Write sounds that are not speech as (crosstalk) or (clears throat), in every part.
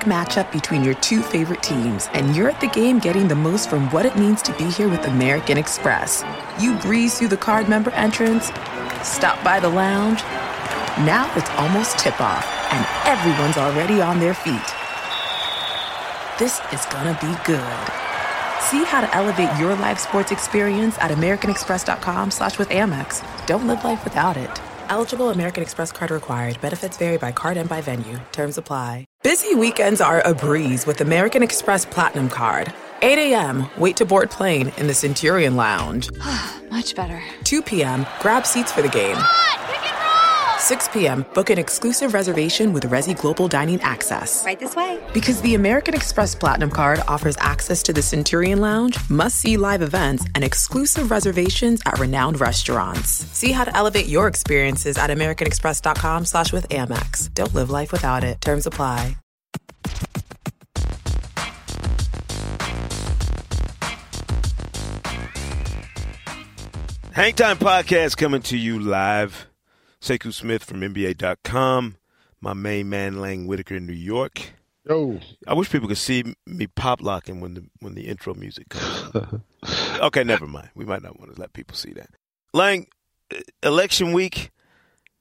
matchup between your two favorite teams, and you're at the game getting the most from what it means to be here with American Express. You breeze through the card member entrance, stop by the lounge. Now it's almost tip off, and everyone's already on their feet. This is gonna be good. See how to elevate your live sports experience at americanexpress.com slash with Amex. Don't live life without it. Eligible American Express card required. Benefits vary by card and by venue. Terms apply. Busy weekends are a breeze with American Express Platinum Card. 8 a.m., wait to board plane in the Centurion Lounge. (sighs) Much better. 2 p.m., grab seats for the game. 6 p.m., book an exclusive reservation with Resy Global Dining Access. Right this way. Because the American Express Platinum Card offers access to the Centurion Lounge, must see live events, and exclusive reservations at renowned restaurants. See how to elevate your experiences at AmericanExpress.com slash with Amex. Don't live life without it. Terms apply. Hang Time Podcast coming to you live. Sekou Smith from NBA.com. My main man, Lang Whitaker in New York. Yo. I wish people could see me pop locking when the when the intro music comes. (laughs) okay, never mind. We might not want to let people see that. Lang, uh, election week,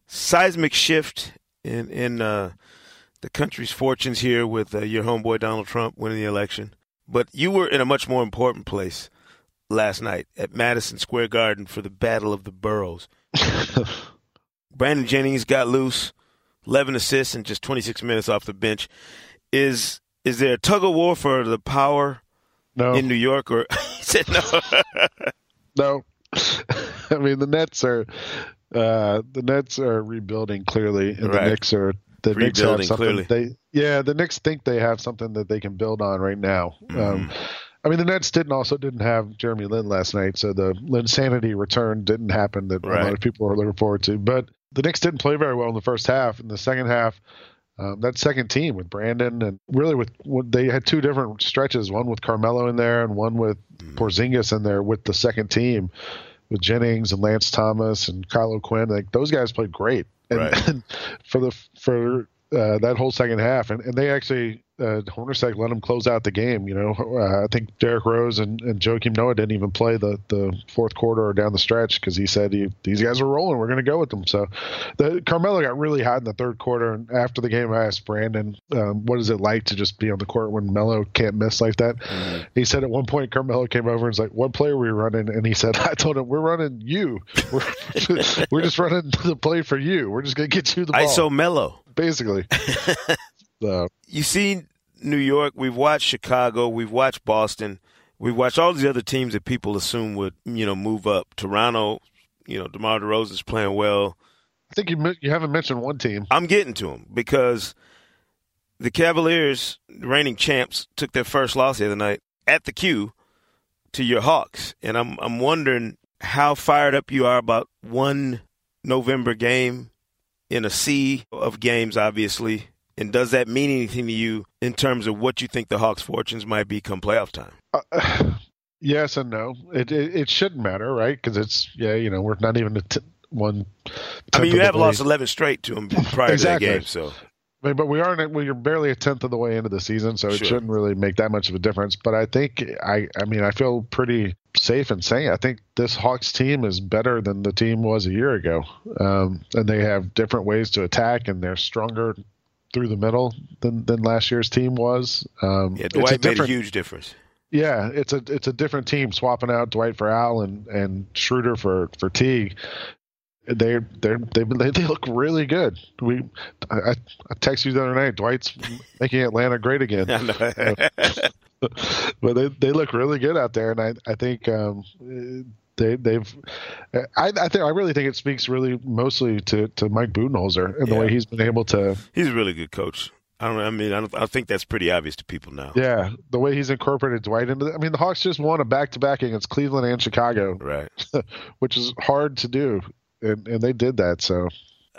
seismic shift in in uh, the country's fortunes here with uh, your homeboy Donald Trump winning the election. But you were in a much more important place last night at Madison Square Garden for the Battle of the Boroughs. (laughs) Brandon Jennings got loose, 11 assists in just 26 minutes off the bench. Is is there a tug of war for the power No. in New York? Or (laughs) he said no. (laughs) No. (laughs) I mean the Nets are uh the Nets are rebuilding clearly and Right. the Knicks are the Knicks have something clearly. they yeah, the Knicks think they have something that they can build on right now. Mm-hmm. Um I mean the Nets didn't also didn't have Jeremy Lin last night, so the Linsanity return didn't happen that a lot of people are looking forward to. But the Knicks didn't play very well in the first half. In the second half, um, that second team with Brandon and really with, they had two different stretches, one with Carmelo in there and one with Porzingis in there with the second team with Jennings and Lance Thomas and Kyle O'Quinn. Like those guys played great, and, Right. and (laughs) for the for uh, that whole second half, and, and they actually uh, Hornacek let them close out the game. You know, uh, I think Derrick Rose and, and Joakim Noah didn't even play the, the fourth quarter or down the stretch because he said he, these guys are rolling. We're going to go with them. So the Carmelo got really hot in the third quarter, and after the game, I asked Brandon, um, "What is it like to just be on the court when Melo can't miss like that?" He said at one point Carmelo came over and was like, "What play are we running?" And he said, (laughs) "I told him we're running you. We're, (laughs) we're just running the play for you. We're just going to get you the ball." ISO Melo. basically. (laughs) so, You see New York. We've watched Chicago. We've watched Boston. We've watched all these other teams that people assume would, you know, move up. Toronto, you know, DeMar DeRozan's playing well. I think you you haven't mentioned one team. I'm getting to them because the Cavaliers, the reigning champs, took their first loss the other night at the Q to your Hawks, and I'm I'm wondering how fired up you are about one November game in a sea of games, obviously, and does that mean anything to you in terms of what you think the Hawks' fortunes might be come playoff time? Uh, (sighs) yes and no. It, it it shouldn't matter, right? Because it's yeah, you know, we're not even a t- one. I mean, you have lost 11 straight to them prior Exactly. to that game, so I mean, but we aren't. Well, you're barely a tenth of the way into the season, so it Sure. shouldn't really make that much of a difference. But I think I, I mean, I feel pretty safe in saying I think this Hawks team is better than the team was a year ago, um, and they have different ways to attack, and they're stronger through the middle than than last year's team was. Um, yeah, it's a Dwight made a huge difference. Yeah, it's a it's a different team swapping out Dwight for Al and, and Schroeder for for Teague. They they they they look really good. We I, I texted you the other night. Dwight's making Atlanta great again. (laughs) (laughs) But they they look really good out there, and I I think um, they they've I I think I really think it speaks really mostly to to Mike Budenholzer and the way he's been able to He's a really good coach. I don't. I mean, I, don't, I think that's pretty obvious to people now. yeah the way he's incorporated Dwight into. The, I mean, the Hawks just won a back to back against Cleveland and Chicago. Right. (laughs) which is hard to do, and and they did that. So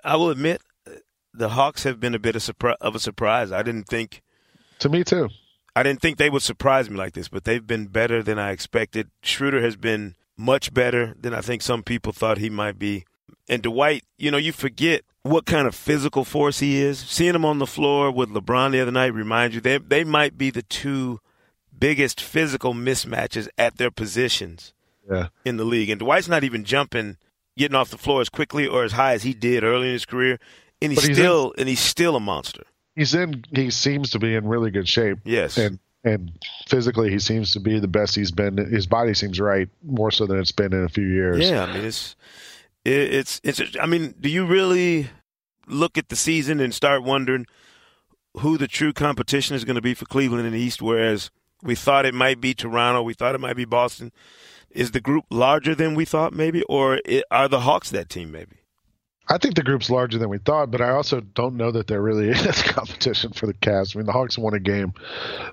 I will admit, the Hawks have been a bit of, surpri- of a surprise. I didn't think. to me too. I didn't think they would surprise me like this, but they've been better than I expected. Schroeder has been much better than I think some people thought he might be. And Dwight, you know, you forget what kind of physical force he is. Seeing him on the floor with LeBron the other night reminds you they they might be the two biggest physical mismatches at their positions yeah. in the league. And Dwight's not even jumping, getting off the floor as quickly or as high as he did early in his career, and he's, he's still in, and he's still a monster. He's in. He seems to be in really good shape. Yes, and and physically he seems to be the best he's been. His body seems right more so than it's been in a few years. Yeah, I mean it's it's it's. I mean, do you really look at the season and start wondering who the true competition is going to be for Cleveland in the East? Whereas we thought it might be Toronto, we thought it might be Boston. Is the group larger than we thought, maybe, or are the Hawks that team, maybe? I think the group's larger than we thought, but I also don't know that there really (laughs) is competition for the Cavs. I mean, the Hawks won a game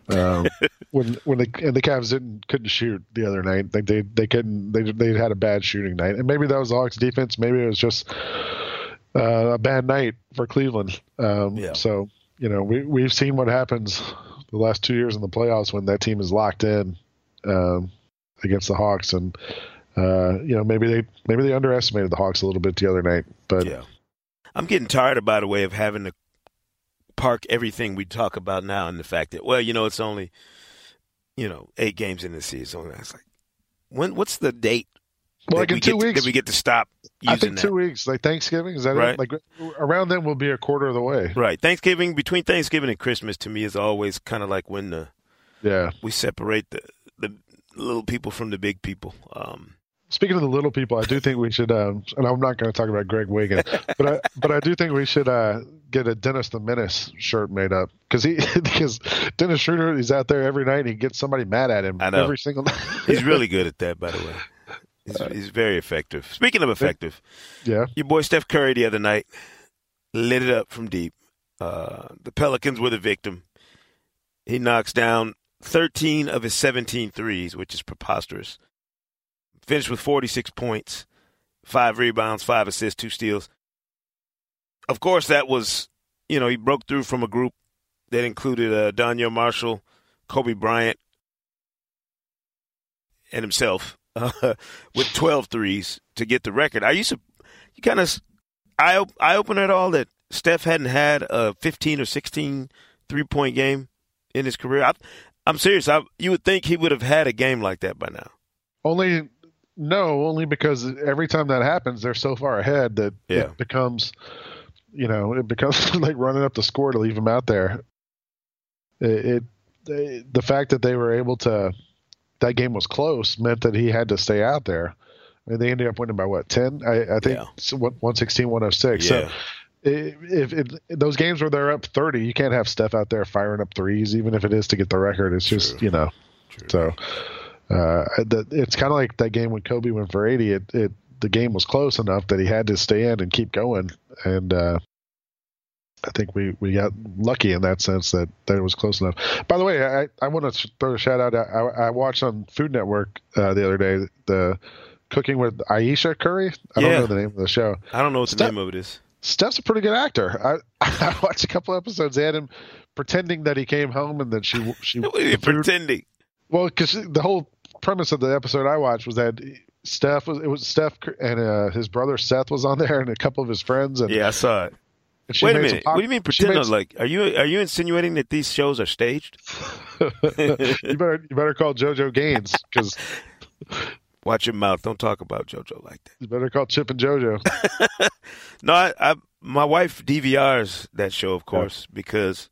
um, (laughs) when when the and the Cavs didn't couldn't shoot the other night. They they they couldn't they they had a bad shooting night, and maybe that was the Hawks defense. Maybe it was just uh, a bad night for Cleveland. Um, yeah. So you know we we've seen what happens the last two years in the playoffs when that team is locked in um, against the Hawks and uh, you know, maybe they maybe they underestimated the Hawks a little bit the other night. But yeah, I'm getting tired, by the way, of having to park everything we talk about now and the fact that well, you know, it's only you know eight games in the season. It's like when what's the date? Well, like in two weeks, to, we get to stop. I think two that? weeks, like Thanksgiving, is that right? It? Like around then, we'll be a quarter of the way. Right. Thanksgiving between Thanksgiving and Christmas to me is always kind of like when the yeah we separate the the little people from the big people. Um, Speaking of the little people, I do think we should, um, and I'm not going to talk about Greg Wiggin, but I, but I do think we should uh, get a Dennis the Menace shirt made up because he (laughs) because Dennis Schroeder he's out there every night and he gets somebody mad at him every single night. he's really good at that, by the way. (laughs) He's, he's very effective. Speaking of effective, yeah, your boy Steph Curry the other night lit it up from deep. Uh, the Pelicans were the victim. He knocks down 13 of his 17 threes, which is preposterous finished with 46 points, five rebounds, five assists, two steals. Of course, that was, you know, he broke through from a group that included uh, Donyell Marshall, Kobe Bryant, and himself uh, (laughs) with 12 threes to get the record. Used to, you kind of, I I opened at all that Steph hadn't had a 15 or 16 three point game in his career. I, am serious. I, you would think he would have had a game like that by now. Only no, only because every time that happens, they're so far ahead that yeah. it becomes, you know, it becomes (laughs) like running up the score to leave them out there. It, it, the fact that they were able to, that game was close meant that he had to stay out there. And they ended up winning by what, 10? I, I think yeah. 116, 106. Yeah. So if, if, those games where they're up 30, you can't have Steph out there firing up threes, even if it is to get the record. It's just, you know, True. so uh, it's kind of like that game when Kobe went for 80. It, it the game was close enough that he had to stay in and keep going, and uh, I think we, we got lucky in that sense that, that it was close enough. By the way, I, I want to throw a shout out. I, I watched on Food Network uh, the other day the Cooking with Ayesha Curry. I yeah. don't know the name of the show. I don't know what Steph, the name of it is. Steph's a pretty good actor. I, (laughs) I watched a couple episodes. They had him pretending that he came home and then she she (laughs) pretending. Well, because the whole premise of the episode I watched was that Steph was it was Steph and uh, his brother Seth was on there and a couple of his friends. And, yeah, I saw it. Wait a minute. Pop- what do you mean pretend? Made, like, are you are you insinuating that these shows are staged? (laughs) you better you better call JoJo Gaines because. (laughs) Watch your mouth. Don't talk about JoJo like that. You better call Chip and JoJo. (laughs) no, I, I, my wife DVRs that show, of course, yeah. because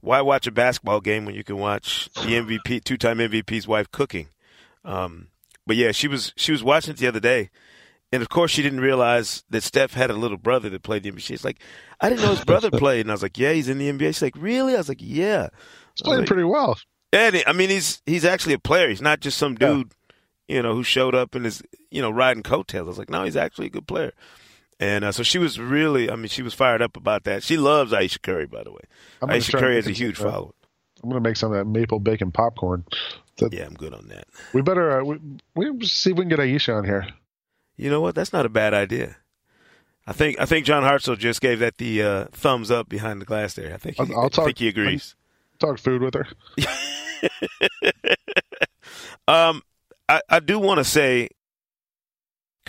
why watch a basketball game when you can watch the MVP, two-time MVP's wife cooking? Um, but yeah, she was she was watching it the other day, and of course she didn't realize that Steph had a little brother that played the NBA. She's like, I didn't know his brother (laughs) played, and I was like, Yeah, he's in the NBA. She's like, Really? I was like, Yeah. He's playing like, pretty well. And I mean, he's he's actually a player. He's not just some dude, yeah. you know, who showed up and is you know riding coattails. I was like, No, he's actually a good player. And uh, so she was really, I mean, she was fired up about that. She loves Ayesha Curry, by the way. Ayesha Curry has a huge following. I'm going to make some of that maple bacon popcorn. That, yeah, I'm good on that. We better uh, we, we see if we can get Ayesha on here. You know what? That's not a bad idea. I think I think John Hartzell just gave that the uh, thumbs up behind the glass there. I think he, I'll, I'll talk, I think he agrees. Talk food with her. (laughs) um, I, I do want to say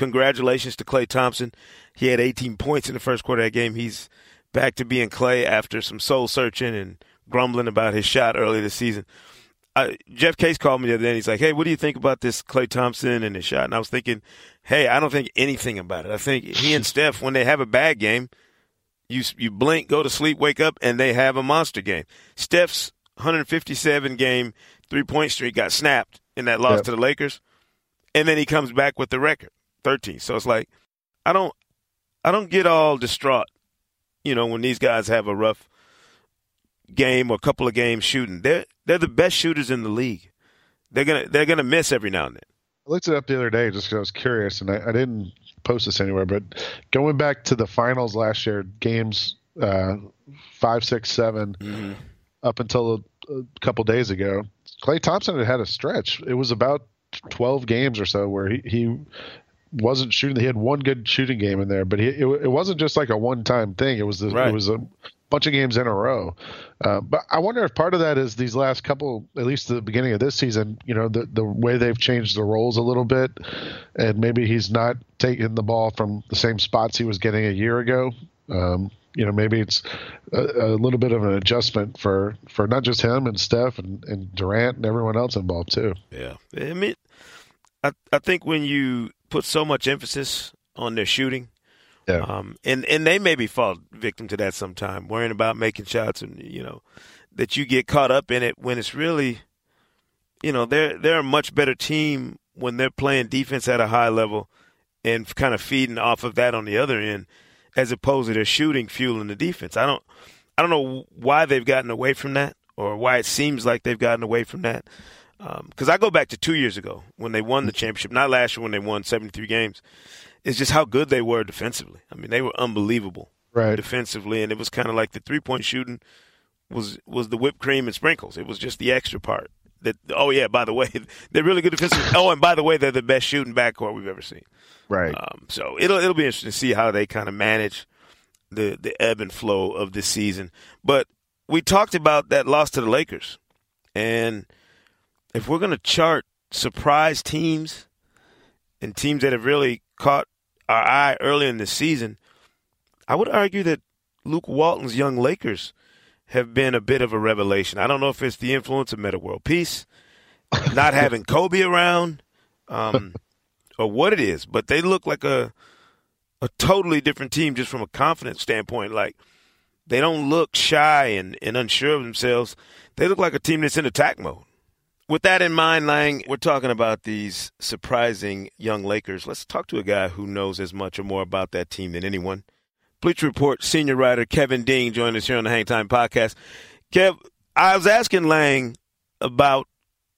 congratulations to Klay Thompson. He had 18 points in the first quarter of that game. He's back to being Klay after some soul searching and grumbling about his shot early this season. Uh, Jeff Case called me the other day and he's like, Hey, what do you think about this Klay Thompson and his shot? And I was thinking, Hey, I don't think anything about it. I think he and (laughs) Steph, when they have a bad game, you, you blink, go to sleep, wake up, and they have a monster game. Steph's 157 game three point streak got snapped in that loss yep. to the Lakers. And then he comes back with the record, 13. So it's like, I don't, I don't get all distraught, you know, when these guys have a rough game or a couple of games shooting. They're they're the best shooters in the league. They're gonna they're gonna miss every now and then. I looked it up the other day just because I was curious, and I, I, didn't post this anywhere. But going back to the finals last year, games uh, five, six, seven, mm-hmm. up until a, a couple days ago, Klay Thompson had had a stretch. It was about twelve games or so where he, he wasn't shooting. He had one good shooting game in there, but he, it, it wasn't just like a one time thing. It was the, right. it was a bunch of games in a row. Uh, but I wonder if part of that is these last couple, at least the beginning of this season, you know, the the way they've changed the roles a little bit, and maybe he's not taking the ball from the same spots he was getting a year ago. Um, you know, maybe it's a, a, little bit of an adjustment for, for not just him and Steph and, and Durant and everyone else involved too. Yeah, I mean, I I think when you put so much emphasis on their shooting, yeah. Um, and and they maybe fall victim to that sometime, worrying about making shots, and you know that you get caught up in it when it's really, you know, they're they're a much better team when they're playing defense at a high level and kind of feeding off of that on the other end, as opposed to their shooting fueling the defense. I don't I don't know why they've gotten away from that or why it seems like they've gotten away from that. Because um, I go back to two years ago when they won the championship, not last year when they won 73 games is just how good they were defensively. I mean, they were unbelievable right. defensively, and it was kind of like the three point shooting was was the whipped cream and sprinkles. It was just the extra part. That oh yeah, by the way, (laughs) they're really good defensively. oh, and by the way, they're the best shooting backcourt we've ever seen. Right. Um, so it'll it'll be interesting to see how they kind of manage the the ebb and flow of this season. But we talked about that loss to the Lakers, and if we're going to chart surprise teams and teams that have really caught our eye early in the season, I would argue that Luke Walton's young Lakers have been a bit of a revelation. I don't know if it's the influence of Metta World Peace, (laughs) not having Kobe around, um, (laughs) or what it is, but they look like a a totally different team just from a confidence standpoint. Like they don't look shy and, and unsure of themselves. They look like a team that's in attack mode. With that in mind, Lang, we're talking about these surprising young Lakers. Let's talk to a guy who knows as much or more about that team than anyone. Bleacher Report senior writer Kevin Ding joined us here on the Hang Time podcast. Kev, I was asking Lang about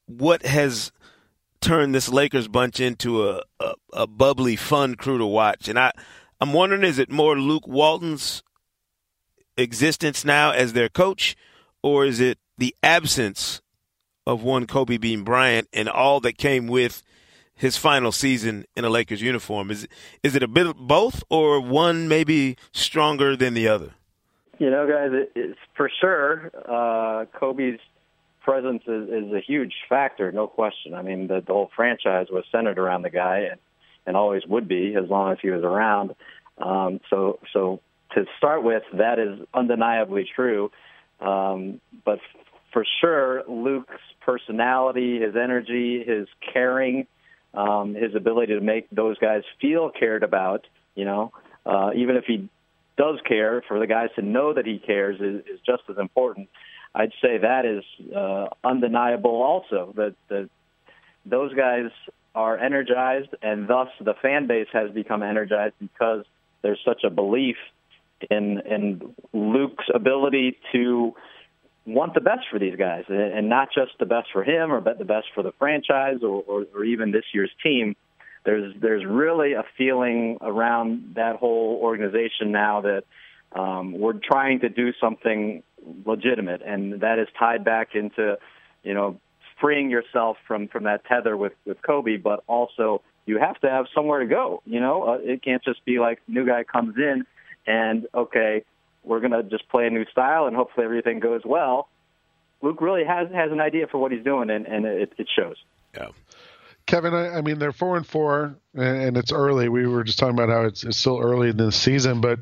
what has turned this Lakers bunch into a, a, a bubbly, fun crew to watch. And I, I'm wondering, is it more Luke Walton's existence now as their coach, or is it the absence of one Kobe Bean Bryant and all that came with his final season in a Lakers uniform. Is is it a bit of both, or one maybe stronger than the other? You know, guys, it, it's for sure. Uh, Kobe's presence is, is a huge factor, no question. I mean, the, the whole franchise was centered around the guy, and, and always would be as long as he was around. Um, so, so to start with, that is undeniably true. Um, but for sure, Luke's personality, his energy, his caring, um, his ability to make those guys feel cared about. You know, uh, even if he does care, for the guys to know that he cares is, is just as important. I'd say that is uh, undeniable. Also, that that those guys are energized, and thus the fan base has become energized because there's such a belief in in Luke's ability to want the best for these guys, and not just the best for him or the best for the franchise or, or, or even this year's team. There's there's really a feeling around that whole organization now that um, we're trying to do something legitimate, and that is tied back into you know freeing yourself from from that tether with with Kobe, but also you have to have somewhere to go. You know, uh, it can't just be like new guy comes in and okay, we're going to just play a new style and hopefully everything goes well. Luke really has has an idea for what he's doing, and, and it, it shows. Yeah. Kevin, I, I, mean they're four and four, and it's early. We were just talking about how it's, it's still early in the season, but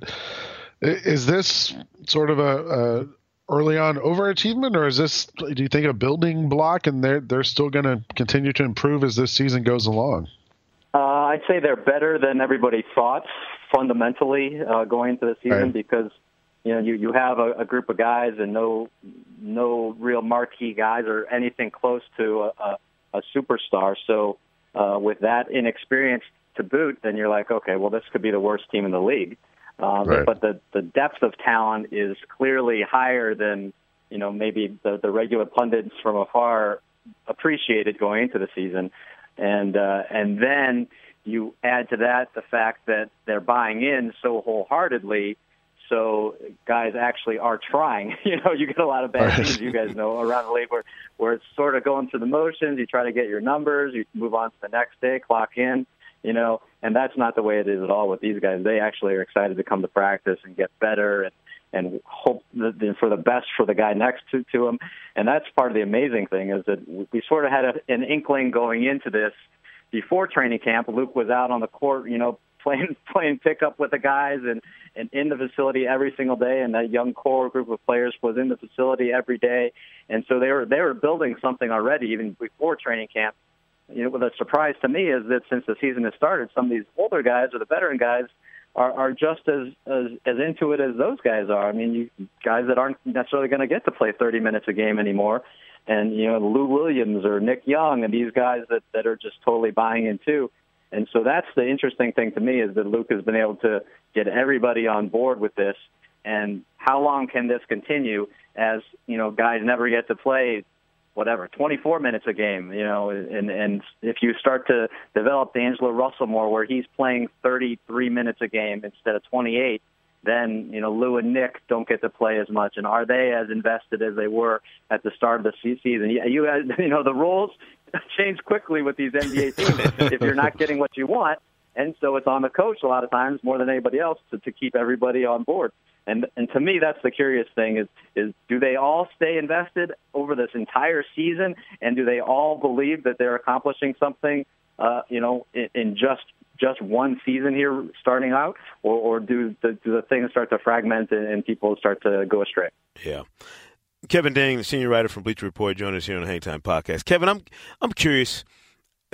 is this sort of a, a early on overachievement, or is this do you think a building block, and they're they're still going to continue to improve as this season goes along? Uh, I'd say they're better than everybody thought fundamentally uh, going into the season right. because you know you you have a, a group of guys and no no real marquee guys or anything close to a, a, a superstar. So uh, with that inexperience to boot, then you're like, okay, well this could be the worst team in the league. Uh, right. But the the depth of talent is clearly higher than you know maybe the the regular pundits from afar appreciated going into the season, and uh, and then you add to that the fact that they're buying in so wholeheartedly. So guys actually are trying. (laughs) You know, you get a lot of bad things you guys know around the league where where it's sort of going through the motions. You try to get your numbers, you move on to the next day, clock in, you know, and that's not the way it is at all with these guys. They actually are excited to come to practice and get better and and hope for the best for the guy next to to him. And that's part of the amazing thing is that we sort of had a, an inkling going into this before training camp. Luke was out on the court, you know, playing (laughs) playing pickup with the guys and and in the facility every single day and that young core group of players was in the facility every day and so they were they were building something already even before training camp you know, the surprise to me is that since the season has started, some of these older guys or the veteran guys are, are just as, as as into it as those guys are. I mean, you guys that aren't necessarily going to get to play 30 minutes a game anymore, and you know Lou Williams or Nick Young and these guys that that are just totally buying in too. And so that's the interesting thing to me is that Luke has been able to get everybody on board with this. And how long can this continue as you know guys never get to play whatever 24 minutes a game you know and and if you start to develop D'Angelo Russell more where he's playing 33 minutes a game instead of 28 then you know Lou and Nick don't get to play as much and are they as invested as they were at the start of the season you you, uh, (laughs) you know the rules (laughs) change quickly with these NBA teams if you're not getting what you want and so it's on the coach a lot of times more than anybody else to, to keep everybody on board and and to me, that's the curious thing: is is do they all stay invested over this entire season, and do they all believe that they're accomplishing something, uh, you know, in, in just just one season here starting out, or, or do the do the things start to fragment and, and people start to go astray? Yeah. Kevin Ding, the senior writer from Bleacher Report, joined us here on the Hangtime Podcast. Kevin, I'm I'm curious.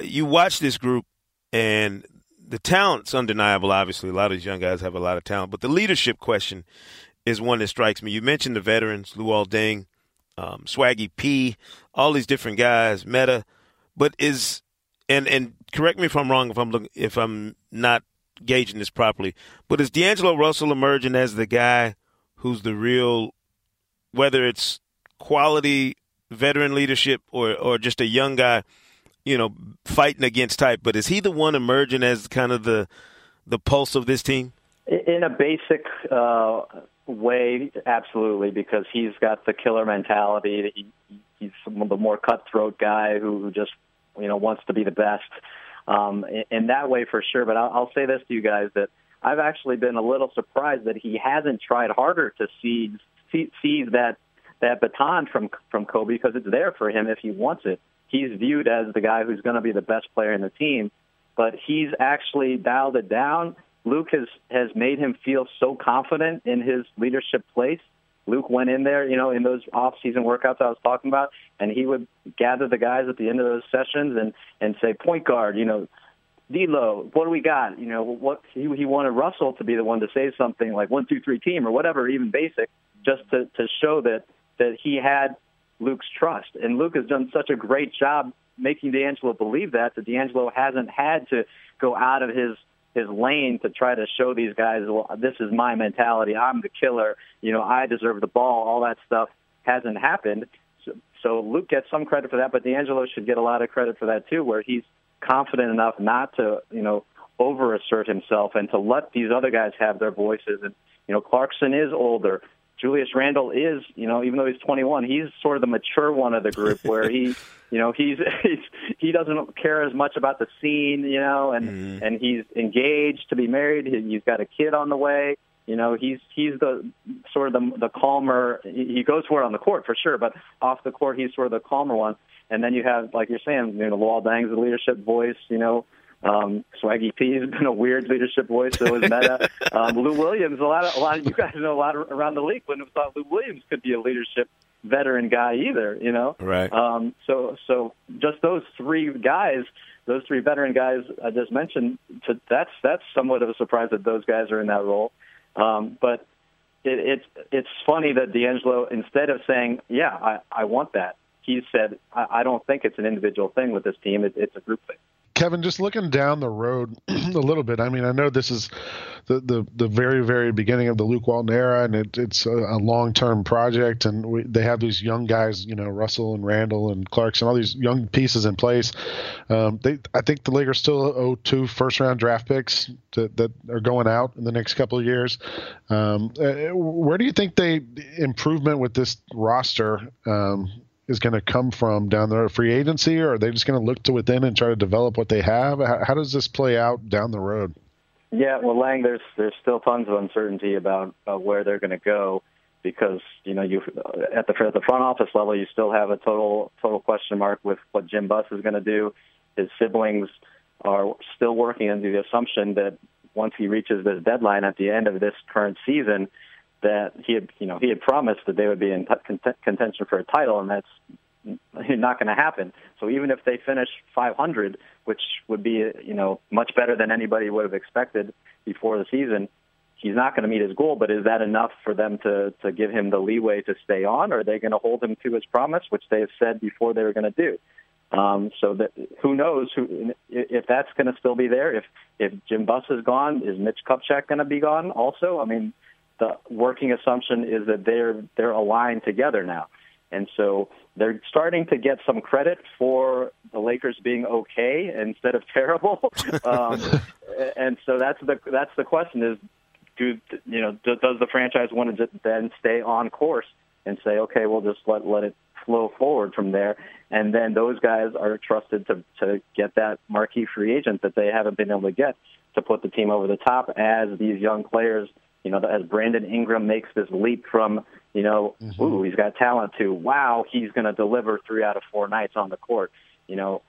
You watch this group, and the talent's undeniable. Obviously, a lot of these young guys have a lot of talent, but the leadership question is one that strikes me. You mentioned the veterans, Luol Deng, um, Swaggy P, all these different guys, Metta, but is and and correct me if I'm wrong if I'm looking, if I'm not gauging this properly, but is D'Angelo Russell emerging as the guy who's the real, whether it's quality veteran leadership or or just a young guy you know, fighting against type. But is he the one emerging as kind of the the pulse of this team? In a basic uh, way, absolutely, because he's got the killer mentality. He, he's the more cutthroat guy who, just you know wants to be the best. Um, in, in that way, for sure. But I'll, I'll say this to you guys that I've actually been a little surprised that he hasn't tried harder to seize seize that that baton from from Kobe because it's there for him if he wants it he's viewed as the guy who's going to be the best player in the team. But he's actually dialed it down. Luke has has made him feel so confident in his leadership place. Luke went in there, you know, in those off-season workouts I was talking about, and he would gather the guys at the end of those sessions and and say, "Point guard, you know, D'Lo, what do we got? You know, what he he wanted Russell to be the one to say something like one, two, three, team or whatever, even basic, just to to show that that he had Luke's trust. And Luke has done such a great job making D'Angelo believe that that D'Angelo hasn't had to go out of his his lane to try to show these guys, well, this is my mentality. I'm the killer. You know, I deserve the ball. All that stuff hasn't happened. So, so Luke gets some credit for that, but D'Angelo should get a lot of credit for that too, where he's confident enough not to, you know, over assert himself and to let these other guys have their voices. And you know, Clarkson is older. Julius Randle is, you know, even though he's 21, he's sort of the mature one of the group where he, (laughs) you know, he's, he's he doesn't care as much about the scene, you know, and mm-hmm. and he's engaged to be married. He, he's got a kid on the way. You know, he's he's the sort of the the calmer. He goes for it on the court for sure, but off the court, he's sort of the calmer one. And then you have, like you're saying, you know, Luol Deng's the leadership voice. You know, um, Swaggy P has been a weird leadership voice. So is Metta. (laughs) um, Lou Williams. A lot of a lot of you guys know a lot of, around the league wouldn't have thought Lou Williams could be a leadership veteran guy either. You know, right? Um, so so just those three guys, those three veteran guys I just mentioned. To, that's that's somewhat of a surprise that those guys are in that role. Um, but it, it's it's funny that D'Angelo, instead of saying, "Yeah, I, I want that," he said, I, "I don't think it's an individual thing with this team. It, it's a group thing." Kevin, just looking down the road (clears throat) a little bit. I mean, I know this is the the, the very very beginning of the Luke Walton era, and it, it's a, a long term project. And we, they have these young guys, you know, Russell and Randle and Clarkson, all these young pieces in place. Um, they, I think the Lakers still owe two first round draft picks to, that are going out in the next couple of years. Um, uh, where do you think they improvement with this roster? Um, is going to come from down the free agency, or are they just going to look to within and try to develop what they have? How, how does this play out down the road? Yeah, well, Lang, there's there's still tons of uncertainty about uh, where they're going to go because you know you at the at the front office level you still have a total total question mark with what Jim Buss is going to do. His siblings are still working under the assumption that once he reaches this deadline at the end of this current season, that he had, you know, he had promised that they would be in contention for a title, and that's not going to happen. So even if they finish 500, which would be, you know, much better than anybody would have expected before the season, he's not going to meet his goal. But is that enough for them to to give him the leeway to stay on, or are they going to hold him to his promise, which they have said before they were going to do? Um, so that who knows who if that's going to still be there? If if Jim Buss is gone, is Mitch Kupchak going to be gone? Also, I mean, the working assumption is that they're they're aligned together now, and so they're starting to get some credit for the Lakers being okay instead of (laughs) terrible. um, and so that's the that's the question is, do you know does the franchise want to then stay on course and say okay, we'll just let let it flow forward from there, and then those guys are trusted to to get that marquee free agent that they haven't been able to get to put the team over the top as these young players you know, as Brandon Ingram makes this leap from, you know, mm-hmm. ooh, he's got talent to, wow, he's going to deliver three out of four nights on the court. You know,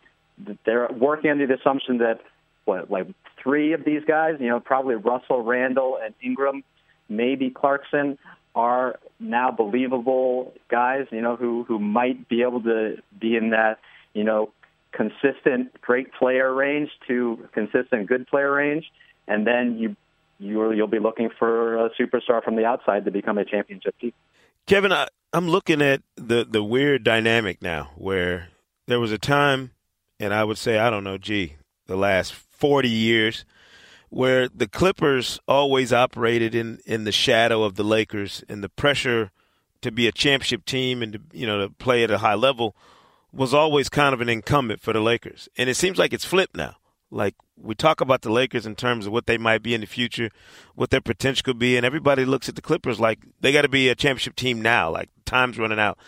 they're working under the assumption that, what, like three of these guys, you know, probably Russell, Randle, and Ingram, maybe Clarkson, are now believable guys, you know, who, who might be able to be in that, you know, consistent great player range to consistent good player range. And then you you'll you'll be looking for a superstar from the outside to become a championship team. Kevin, I, I'm looking at the the weird dynamic now where there was a time, and I would say I don't know, gee, the last 40 years, where the Clippers always operated in in the shadow of the Lakers, and the pressure to be a championship team and to you know to play at a high level was always kind of an incumbent for the Lakers. And it seems like it's flipped now. Like we talk about the Lakers in terms of what they might be in the future, what their potential could be, and everybody looks at the Clippers like they got to be a championship team now. Like time's running out.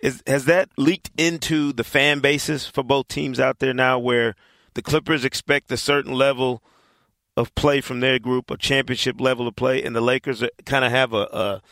Is has that leaked into the fan bases for both teams out there now, where the Clippers expect a certain level of play from their group, a championship level of play, and the Lakers kind of have a, a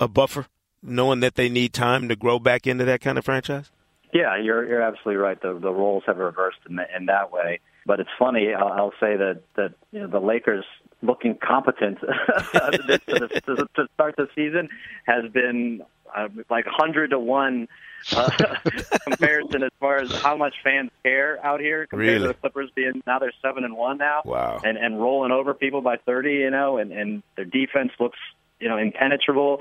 a buffer, knowing that they need time to grow back into that kind of franchise. Yeah, you're you're absolutely right. The the roles have reversed in, in that way. But it's funny. I'll, I'll say that that you know, the Lakers looking competent (laughs) to, to, to start the season has been uh, like hundred to one uh, (laughs) comparison as far as how much fans care out here compared really? to the Clippers being now they're seven and one now. Wow. And and rolling over people by thirty, you know, and and their defense looks you know impenetrable,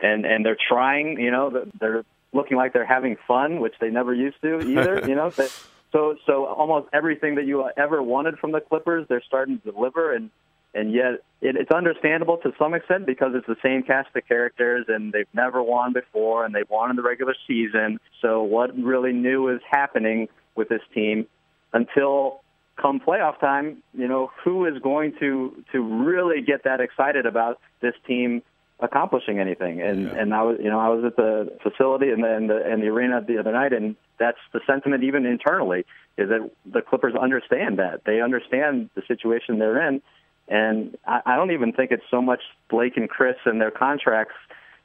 and and they're trying, you know, they're looking like they're having fun, which they never used to either, (laughs) you know. They, so so almost everything that you ever wanted from the Clippers, they're starting to deliver, and and yet it, it's understandable to some extent because it's the same cast of characters, and they've never won before, and they've won in the regular season. So what really new is happening with this team until come playoff time? You know, who is going to to really get that excited about this team accomplishing anything. And yeah. and I was you know I was at the facility and the, and the and the arena the other night, and that's the sentiment even internally is that the Clippers understand that. They understand the situation they're in, and I, I don't even think it's so much Blake and Chris and their contracts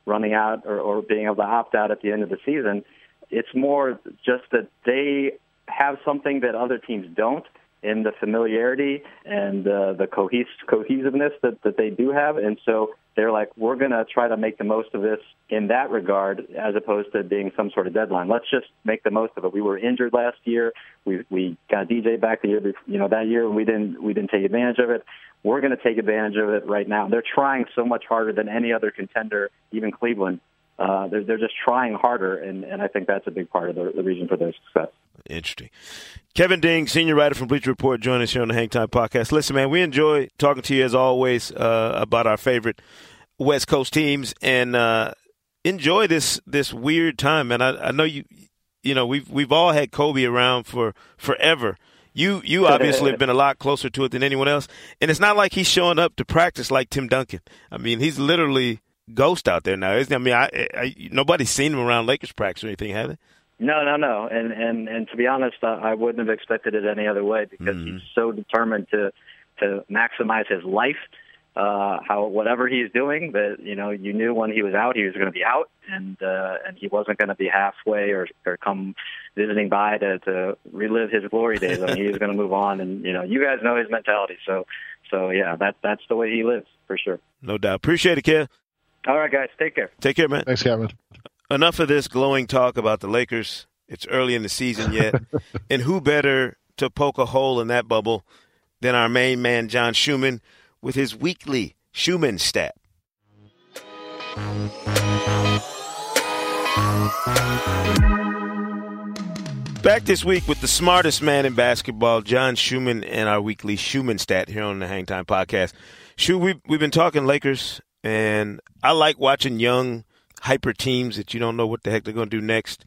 running out or, or being able to opt out at the end of the season. it's more just that they have something that other teams don't in the familiarity and uh, the cohes- cohesiveness that, that they do have. And so they're like, we're going to try to make the most of this in that regard, as opposed to being some sort of deadline. Let's just make the most of it. We were injured last year. We we got DJ back the year, before, you know, that year, and we didn't we didn't take advantage of it. We're going to take advantage of it right now. They're trying so much harder than any other contender, even Cleveland. Uh, they're, they're just trying harder, and, and I think that's a big part of the, the reason for their success. Interesting. Kevin Ding, senior writer from Bleacher Report, joining us here on the Hang Time Podcast. Listen, man, we enjoy talking to you as always uh, about our favorite West Coast teams, and uh, enjoy this this weird time. And I, I know you, you know, we've we've all had Kobe around for forever. You you (laughs) obviously have been a lot closer to it than anyone else, and it's not like he's showing up to practice like Tim Duncan. I mean, he's literally ghost out there now, isn't he? I mean, I, I, nobody's seen him around Lakers practice or anything, have they? No, no, no. And and and to be honest, I, I wouldn't have expected it any other way because mm-hmm. he's so determined to to maximize his life. Uh, how whatever he's doing, that you know, you knew when he was out, he was going to be out, and uh, and he wasn't going to be halfway or or come visiting by to to relive his glory days. I mean, he was going to move on, and you know, you guys know his mentality. So, so yeah, that that's the way he lives for sure. No doubt. Appreciate it, kid. All right, guys. Take care. Take care, man. Thanks, Kevin. Enough of this glowing talk about the Lakers. It's early in the season yet. (laughs) and who better to poke a hole in that bubble than our main man, John Schuhmann, with his weekly Schuhmann stat. Back this week with the smartest man in basketball, John Schuhmann, and our weekly Schuhmann stat here on the Hangtime Podcast. Shu, we've, we've been talking Lakers and I like watching young, hyper teams that you don't know what the heck they're going to do next.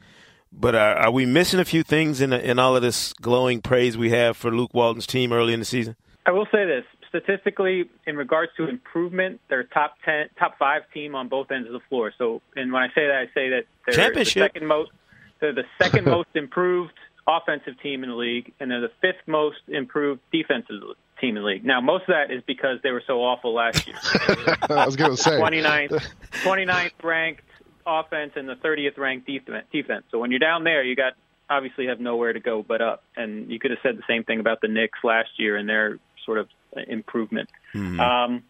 But are, are we missing a few things in in all of this glowing praise we have for Luke Walton's team early in the season? I will say this statistically, in regards to improvement, they're top ten, top five team on both ends of the floor. So, and when I say that, I say that they're the second most, they're the second (laughs) most improved offensive team in the league, and they're the fifth most improved defensive team in the league. Now, most of that is because they were so awful last year. (laughs) I was going to say 29th, 29th ranked offense and the 30th ranked defense. So when you're down there, you got obviously have nowhere to go but up. And you could have said the same thing about the Knicks last year and their sort of improvement. Mm-hmm. Um,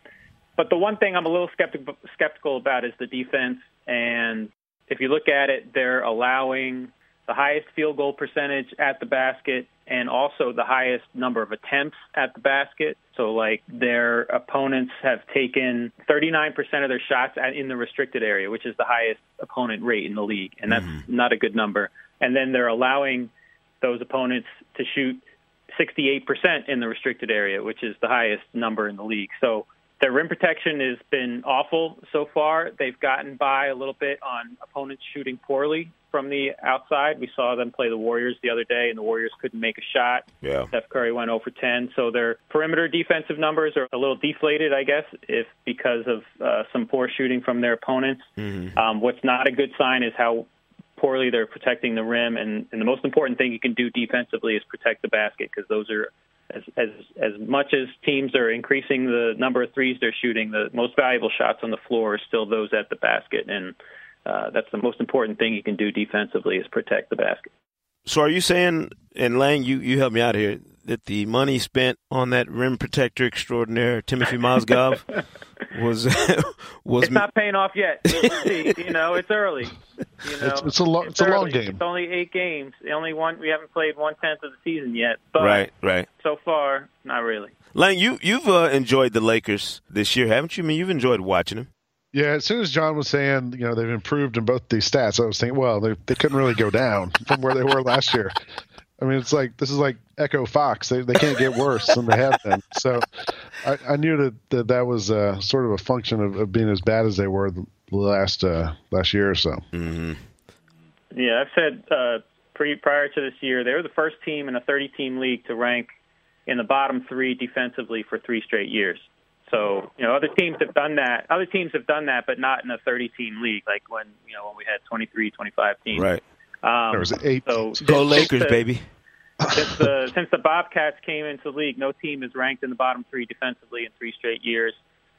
but the one thing I'm a little skeptical skeptical about is the defense. And if you look at it, they're allowing the highest field goal percentage at the basket and also the highest number of attempts at the basket. So, like, their opponents have taken 39% of their shots at, in the restricted area, which is the highest opponent rate in the league, and that's mm-hmm. not a good number. And then they're allowing those opponents to shoot 68% in the restricted area, which is the highest number in the league. So, their rim protection has been awful so far. They've gotten by a little bit on opponents shooting poorly from the outside. We saw them play the Warriors the other day, and the Warriors couldn't make a shot. Yeah. Steph Curry went 0 for 10. So their perimeter defensive numbers are a little deflated, I guess, if because of uh, some poor shooting from their opponents. Mm-hmm. Um, what's not a good sign is how poorly they're protecting the rim, and, and the most important thing you can do defensively is protect the basket because those are as as as much as teams are increasing the number of threes they're shooting, the most valuable shots on the floor are still those at the basket, and uh, that's the most important thing you can do defensively is protect the basket. So, are you saying, and Lang, you you help me out here, that the money spent on that rim protector extraordinaire, Timofey Mozgov, (laughs) was (laughs) was it's not paying off yet. you know, it's early. You know, it's, it's a long it's, it's a long game. It's only eight games. The only one we haven't played one tenth of the season yet. But right, right. So far, not really. Lang, you you've uh, enjoyed the Lakers this year, haven't you? I mean, you've enjoyed watching them. Yeah, as soon as John was saying, you know, they've improved in both these stats, I was thinking, well, they they couldn't really go down from where they were last year. I mean, it's like this is like Echo Fox. They they can't get worse than they have been. So I, I knew that, that that was uh, sort of a function of, of being as bad as they were the last uh, last year or so. Mm-hmm. Yeah, I've said uh, pre prior to this year they were the first team in a 30 team league to rank in the bottom three defensively for three straight years. So, you know, other teams have done that. Other teams have done that, but not in a 30 team league, like when, you know, when we had 23, 25 teams. Right. Um, there was eight. So Go Lakers, the, baby. since the since the Bobcats came into the league, no team is ranked in the bottom three defensively in three straight years.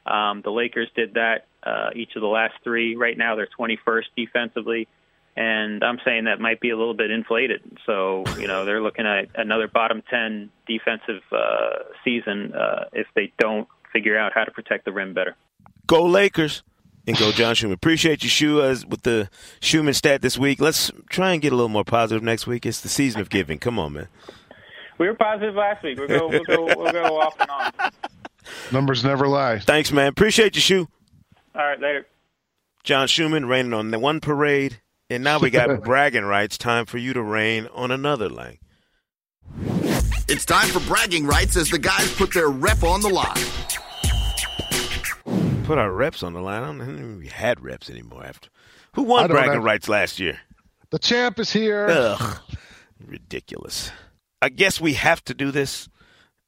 Um, the Lakers did that uh, each of the last three. Right now, they're 21st defensively. and I'm saying that might be a little bit inflated. So you know they're looking at another bottom ten defensive uh, season uh, if they don't figure out how to protect the rim better. Go Lakers and go John Schuhmann. Appreciate you, Shu, as with the Schuhmann stat this week. Let's try and get a little more positive next week. It's the season of giving. Come on, man. We were positive last week. We'll go, we'll go, we'll go off and on. Numbers never lie. Thanks, man. Appreciate you, Shu. All right, later. John Schuhmann raining on the one parade, and now we got (laughs) bragging rights. Time for you to rain on another line. It's time for bragging rights as the guys put their rep on the line. Put our reps on the line. I don't think we had reps anymore. After who won bragging have... rights last year? The champ is here. Ugh, ridiculous. I guess we have to do this,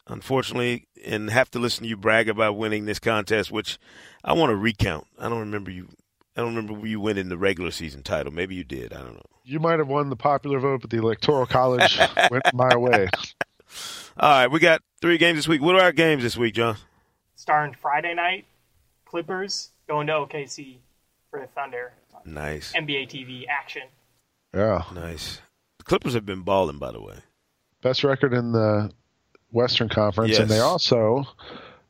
unfortunately, and have to listen to you brag about winning this contest, which I want to recount. I don't remember you. I don't remember you winning the regular season title. Maybe you did. I don't know. You might have won the popular vote, but the electoral college (laughs) went my way. All right, we got three games this week. What are our games this week, John? Starting Friday night, Clippers going to OKC for the Thunder. Nice. NBA TV action. Yeah. Nice. The Clippers have been balling, by the way. Best record in the Western Conference, yes. and they also.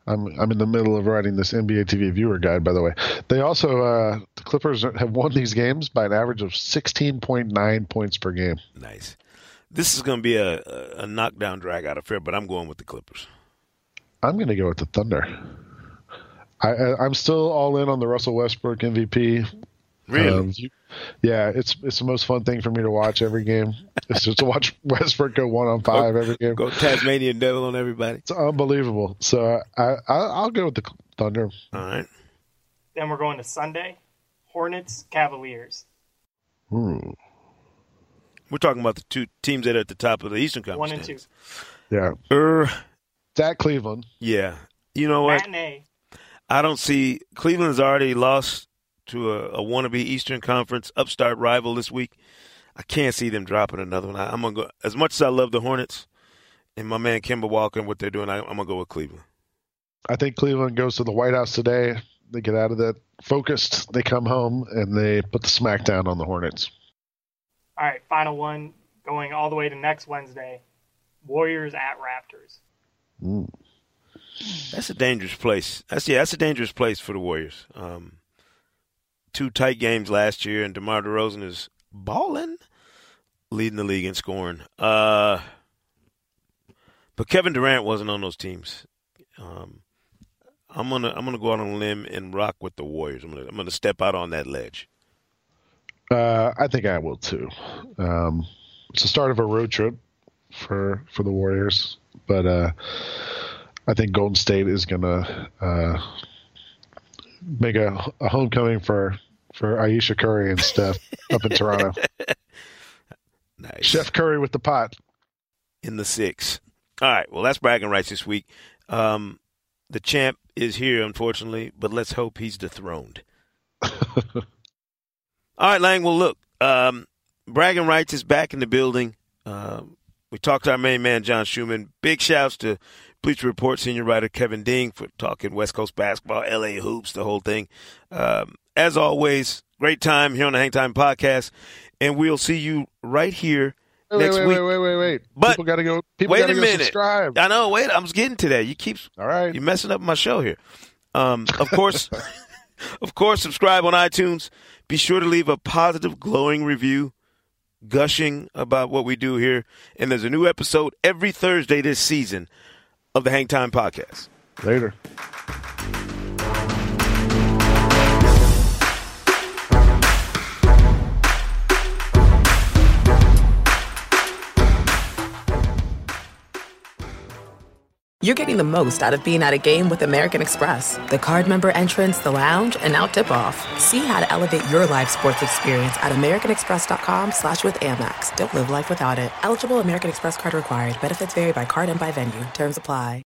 I'm I'm in the middle of writing this NBA TV viewer guide, by the way. They also uh, the Clippers have won these games by an average of 16.9 points per game. Nice. This is going to be a, a, a knockdown drag out affair, but I'm going with the Clippers. I'm going to go with the Thunder. I, am still all in on the Russell Westbrook MVP. Really? Um, yeah, it's it's the most fun thing for me to watch every game. (laughs) It's just to watch Westbrook go one on five go, every game. Go Tasmanian Devil on everybody. It's unbelievable. So I, I will go with the Thunder. All right. Then we're going to Sunday, Hornets Cavaliers. Hmm. We're talking about the two teams that are at the top of the Eastern Conference. One and standings. two. Yeah. Er, at Cleveland. Yeah. You know what? Matinee. I don't see Cleveland's already lost to a, a wannabe Eastern Conference upstart rival this week. I can't see them dropping another one. I, am gonna go as much as I love the Hornets and my man Kemba Walker and what they're doing. I, I'm gonna go with Cleveland. I think Cleveland goes to the White House today. They get out of that focused. They come home and they put the smackdown on the Hornets. All right, final one going all the way to next Wednesday. Warriors at Raptors. Mm. That's a dangerous place. That's yeah, that's a dangerous place for the Warriors. Um, two tight games last year, and DeMar DeRozan is balling, leading the league in scoring. Uh, but Kevin Durant wasn't on those teams. Um, I'm gonna I'm gonna go out on a limb and rock with the Warriors. I'm gonna I'm gonna step out on that ledge. Uh, I think I will too. Um, it's the start of a road trip for for the Warriors, but uh, I think Golden State is going to uh, make a, a, homecoming for for Ayesha Curry and Steph up in Toronto. (laughs) Nice. Chef Curry with the pot in the six. All right. Well, that's bragging rights this week. Um, the champ is here, unfortunately, but let's hope he's dethroned. (laughs) All right, Lang. Well, look, um, bragging rights is back in the building. Uh, we talked to our main man, John Schuhmann. Big shouts to Bleacher Report senior writer Kevin Ding for talking West Coast basketball, LA hoops, the whole thing. Um, as always, great time here on the Hang Time Podcast, and we'll see you right here wait, next wait, week. Wait, wait, wait, wait. But people got to go. People wait a go minute. Subscribe. I know. Wait, I'm getting to that. You keep. All right. You're messing up my show here. Um, of course, (laughs) of course, subscribe on iTunes. Be sure to leave a positive, glowing review gushing about what we do here. And there's a new episode every Thursday this season of the Hang Time Podcast. Later. You're getting the most out of being at a game with American Express. The card member entrance, the lounge, and now tip-off. See how to elevate your live sports experience at americanexpress.com slash with Amex. Don't live life without it. Eligible American Express card required. Benefits vary by card and by venue. Terms apply.